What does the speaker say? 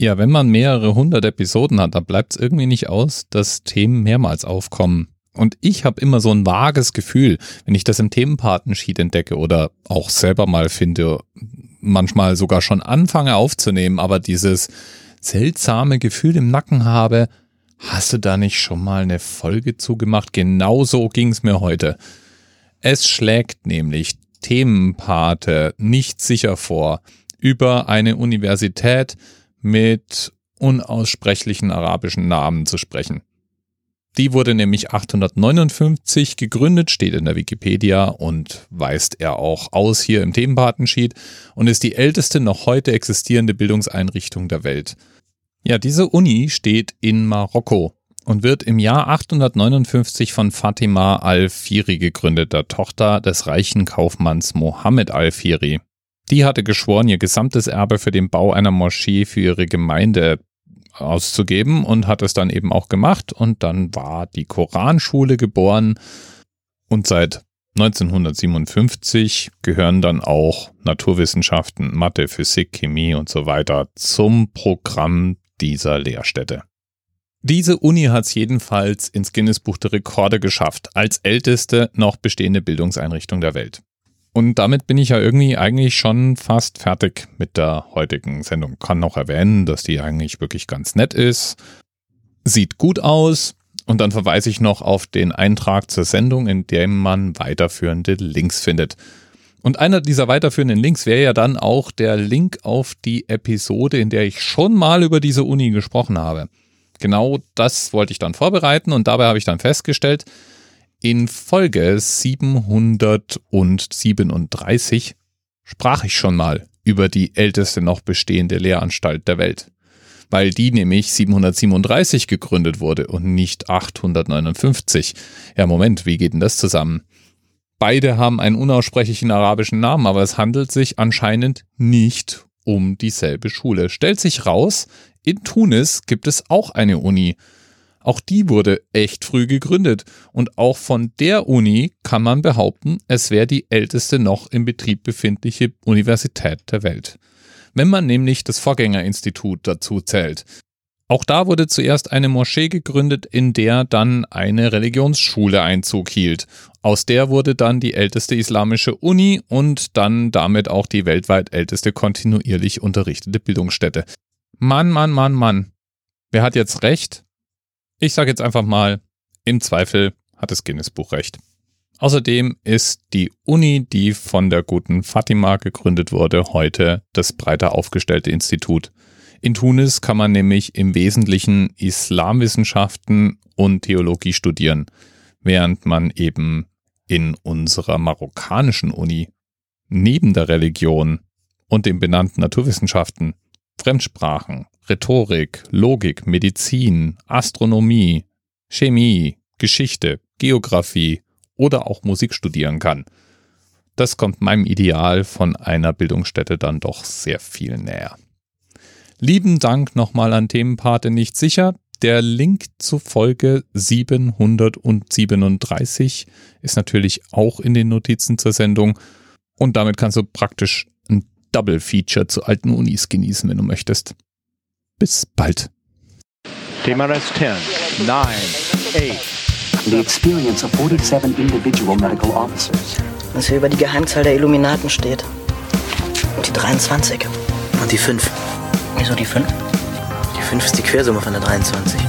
Ja, wenn man mehrere hundert Episoden hat, dann bleibt es irgendwie nicht aus, dass Themen mehrmals aufkommen. Und ich habe immer so ein vages Gefühl, wenn ich das im Themenpartensheet entdecke oder auch selber mal finde, manchmal sogar schon anfange aufzunehmen, aber dieses seltsame Gefühl im Nacken habe, hast du da nicht schon mal eine Folge zugemacht? Genau so ging es mir heute. Es schlägt nämlich Themenpate nicht sicher vor, über eine Universität mit unaussprechlichen arabischen Namen zu sprechen. Die wurde nämlich 859 gegründet, steht in der Wikipedia und weist er auch aus hier im Themenpatensheet und ist die älteste noch heute existierende Bildungseinrichtung der Welt. Ja, diese Uni steht in Marokko und wird im Jahr 859 von Fatima al-Firi gegründet, der Tochter des reichen Kaufmanns Mohammed al-Firi. Die hatte geschworen, ihr gesamtes Erbe für den Bau einer Moschee für ihre Gemeinde auszugeben und hat es dann eben auch gemacht und dann war die Koranschule geboren und seit 1957 gehören dann auch Naturwissenschaften, Mathe, Physik, Chemie und so weiter zum Programm dieser Lehrstätte. Diese Uni hat es jedenfalls ins Guinness Buch der Rekorde geschafft, als älteste noch bestehende Bildungseinrichtung der Welt. Und damit bin ich ja irgendwie eigentlich schon fast fertig mit der heutigen Sendung. Kann noch erwähnen, dass die eigentlich wirklich ganz nett ist. Sieht gut aus. Und dann verweise ich noch auf den Eintrag zur Sendung, in dem man weiterführende Links findet. Und einer dieser weiterführenden Links wäre ja dann auch der Link auf die Episode, in der ich schon mal über diese Uni gesprochen habe. Genau das wollte ich dann vorbereiten und dabei habe ich dann festgestellt, in Folge 737 sprach ich schon mal über die älteste noch bestehende Lehranstalt der Welt, weil die nämlich 737 gegründet wurde und nicht 859. Ja, Moment, wie geht denn das zusammen? Beide haben einen unaussprechlichen arabischen Namen, aber es handelt sich anscheinend nicht um dieselbe Schule. Stellt sich raus, in Tunis gibt es auch eine Uni auch die wurde echt früh gegründet und auch von der Uni kann man behaupten, es wäre die älteste noch im Betrieb befindliche Universität der Welt. Wenn man nämlich das Vorgängerinstitut dazu zählt. Auch da wurde zuerst eine Moschee gegründet, in der dann eine Religionsschule Einzug hielt. Aus der wurde dann die älteste islamische Uni und dann damit auch die weltweit älteste kontinuierlich unterrichtete Bildungsstätte. Mann, Mann, Mann, Mann. Wer hat jetzt recht? Ich sage jetzt einfach mal, im Zweifel hat das Guinness-Buch recht. Außerdem ist die Uni, die von der guten Fatima gegründet wurde, heute das breiter aufgestellte Institut. In Tunis kann man nämlich im Wesentlichen Islamwissenschaften und Theologie studieren, während man eben in unserer marokkanischen Uni neben der Religion und den benannten Naturwissenschaften Fremdsprachen, Rhetorik, Logik, Medizin, Astronomie, Chemie, Geschichte, Geographie oder auch Musik studieren kann. Das kommt meinem Ideal von einer Bildungsstätte dann doch sehr viel näher. Lieben Dank nochmal an Themenpate nicht sicher. Der Link zu Folge 737 ist natürlich auch in den Notizen zur Sendung und damit kannst du praktisch Double Feature zu alten Unis genießen, wenn du möchtest. Bis bald. TMRS 10, 9, 8. The experience of 47 individual medical officers. Was hier über die Geheimzahl der Illuminaten steht. Und die 23. Und die 5. Wieso die 5? Die 5 ist die Quersumme von der 23.